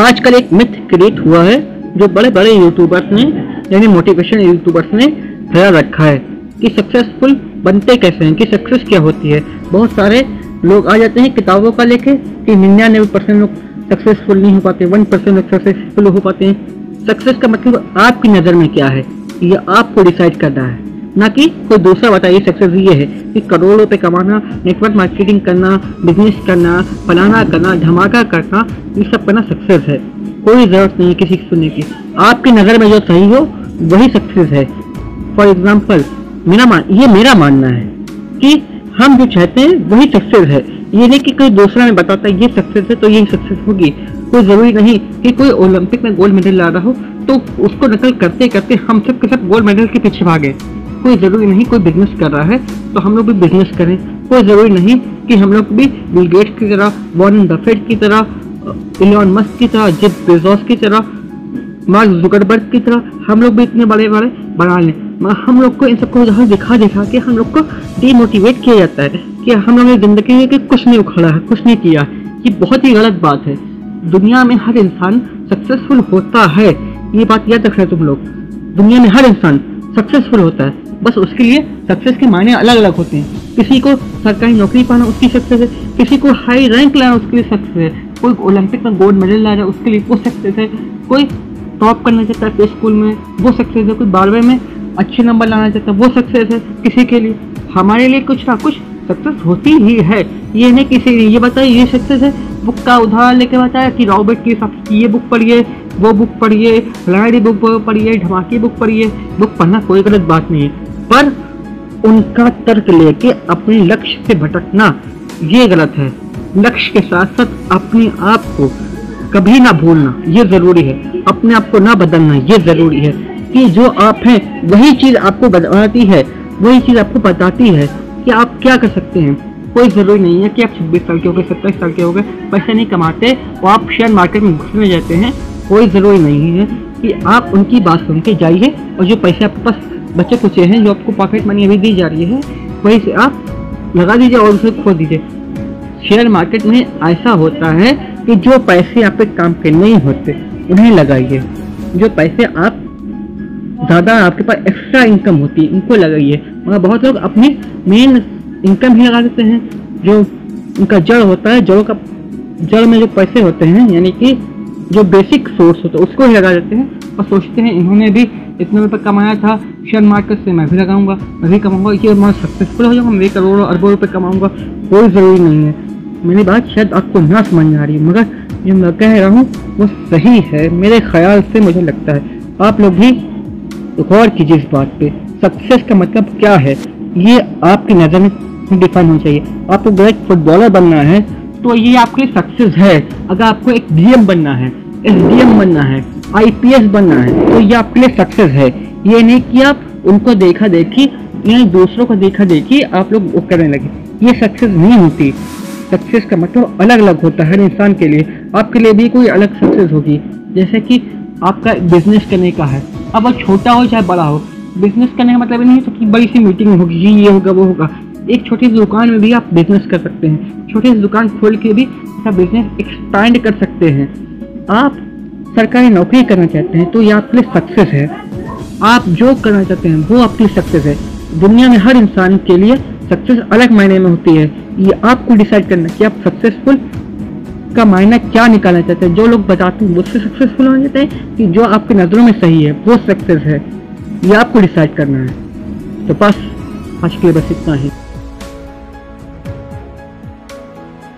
आजकल एक myth create हुआ है, जो बड़े बड़े यूट्यूबर्स ने, यानी मोटिवेशन यूट्यूबर्स ने फैला रखा है कि सक्सेसफुल बनते कैसे हैं, कि सक्सेस क्या होती है। बहुत सारे लोग आ जाते हैं किताबों का लेके कि निन्यानवे परसेंट लोग सक्सेसफुल नहीं हो पाते वन परसेंट लोग सक्सेसफुल हो पाते हैं। सक्सेस का मतलब आपकी नज़र में क्या है? ये आपको डिसाइड करना है। ना कि कोई दूसरा बताइए सक्सेस ये है कि करोड़ों रुपए कमाना नेटवर्क मार्केटिंग करना बिज़नेस करना, फलाना करना, धमाका करना, ये सब करना सक्सेस है। कोई ज़रूरत नहीं है किसी की सुनने की। आपकी नज़र में जो सही हो, वही सक्सेस है। फॉर एग्ज़ाम्पल मेरा मान ये मेरा मानना है कि हम जो चाहते हैं, वही सक्सेस है। ये नहीं कि कोई दूसरा में बताता है, ये सक्सेस है तो यही सक्सेस होगी। कोई ज़रूरी नहीं कि कोई ओलंपिक में गोल्ड मेडल ला रहा हो तो उसको नकल करते करते हम सब के सब गोल्ड मेडल के पीछे भागे। कोई ज़रूरी नहीं, कोई बिज़नेस कर रहा है तो हम लोग भी बिज़नेस करें। कोई ज़रूरी नहीं कि हम लोग भी बिल गेट्स की तरह वॉरेन बफेट की तरह इलॉन मस्क की तरह जिप बेजोस की तरह मार्क जुकरबर्ग की तरह हम लोग भी इतने बड़े बड़े बना लें। हम लोग को इन सबको जहाँ दिखा दिखा के हम लोग को डीमोटिवेट किया जाता है कि हम लोग ने ज़िंदगी में कुछ नहीं उखड़ा है, कुछ नहीं किया ये बहुत ही गलत बात है। दुनिया में हर इंसान सक्सेसफुल होता है। ये बात याद रख रहे तुम लोग। दुनिया में हर इंसान सक्सेसफुल होता है। बस उसके लिए सक्सेस के मायने अलग अलग होते हैं। किसी को सरकारी नौकरी पाना उसकी सक्सेस है, किसी को हाई रैंक लाना उसके लिए सक्सेस है। कोई ओलंपिक में गोल्ड मेडल ला रहा उसके लिए वो सक्सेस है। कोई टॉप करना चाहता है स्कूल में, वो सक्सेस है। कोई बारहवें में अच्छे नंबर लाना चाहता है, वो सक्सेस है। किसी के लिए, हमारे लिए कुछ ना कुछ सक्सेस होती ही है। ये नहीं किसी ने ये बताया, ये सक्सेस है। बुक का उदाहरण लेके बताया कि रॉबर्ट की ये बुक पढ़िए, वो बुक पढ़िए लड़ाई बुक पढ़िए धमाकी बुक पढ़िए। बुक पढ़ना कोई गलत बात नहीं है। पर उनका तर्क लेके अपने लक्ष्य से भटकना, ये गलत है। लक्ष्य के साथ साथ अपने आप को कभी ना भूलना, ये ज़रूरी है। अपने आप को ना बदलना, ये ज़रूरी है कि जो आप हैं, वही चीज़ आपको बताती है, वही चीज़ आपको बताती है कि आप क्या कर सकते हैं। कोई ज़रूरी नहीं है कि आप 26 साल के हो गए, सत्ताईस साल के हो गए, पैसे नहीं कमाते और आप शेयर मार्केट में घुसने जाते हैं। कोई ज़रूरी नहीं है कि आप उनकी बात सुन के जाइए और जो पैसे आपके पास बच्चे कुचे हैं, जो आपको पॉकेट मनी अभी दी जा रही है, वही से आप लगा दीजिए और उसे खो दीजिए। शेयर मार्केट में ऐसा होता है कि जो पैसे आप काम के नहीं होते, उन्हें लगाइए। जो पैसे आप, ज़्यादा आपके पास एक्स्ट्रा इनकम होती है उनको लगाइए। मगर बहुत लोग अपनी मेन इनकम ही लगा देते हैं। जो उनका जड़ होता है, जड़ों का, जड़ में जो पैसे होते हैं, यानी कि जो बेसिक सोर्स होता है, उसको ही लगा देते हैं। और सोचते हैं, इन्होंने भी इतने रुपये कमाया था शेयर मार्केट से मैं भी लगाऊँगा, मैं भी कमाऊँगा, ये मैं सक्सेसफुल हो जाऊँगा, मैं करोड़ों, अरबों रुपये कमाऊँगा, कोई ज़रूरी नहीं है। मेरी बात शायद आपको ना समझ में आ रही है, मगर जो मैं कह रहा हूँ, वो सही है, मेरे ख्याल से मुझे लगता है। आप लोग भी गौर कीजिए इस बात पे सक्सेस का मतलब क्या है? ये आपकी नज़र में डिफाइन होना चाहिए। आपको अगर एक फुटबॉलर बनना है तो ये आपके सक्सेस है। अगर आपको एक डीएम बनना है एस बनना है आईपीएस बनना है तो ये आपके लिए सक्सेस है। ये नहीं कि आप उनको देखा देखी या दूसरों को देखा देखी, आप लोग वो करने लगे। ये सक्सेस नहीं होती। सक्सेस का मतलब अलग अलग होता है हर इंसान के लिए। आपके लिए भी कोई अलग सक्सेस होगी। जैसे कि आपका बिज़नेस करने का है। अब वो छोटा हो चाहे बड़ा हो बिज़नेस करने का मतलब नहीं कि बड़ी सी मीटिंग होगी, ये होगा, वो होगा। एक छोटी सी दुकान में भी आप बिज़नेस कर सकते हैं। छोटी सी दुकान खोल के भी अपना बिज़नेस एक्सपैंड कर सकते हैं। आप सरकारी नौकरी करना चाहते हैं तो ये आपके लिए सक्सेस है। आप जो करना चाहते हैं, वो आपके लिए सक्सेस है। दुनिया में हर इंसान के लिए सक्सेस अलग मायने में होती है। ये आपको डिसाइड करना कि आप सक्सेसफुल का मायना क्या निकालना चाहते हैं। जो लोग बताते हैं उससे सक्सेसफुल होना चाहते हैं कि जो आपकी नज़रों में सही है, वो सक्सेस है। ये आपको डिसाइड करना है। तो बस, आज के लिए बस इतना ही।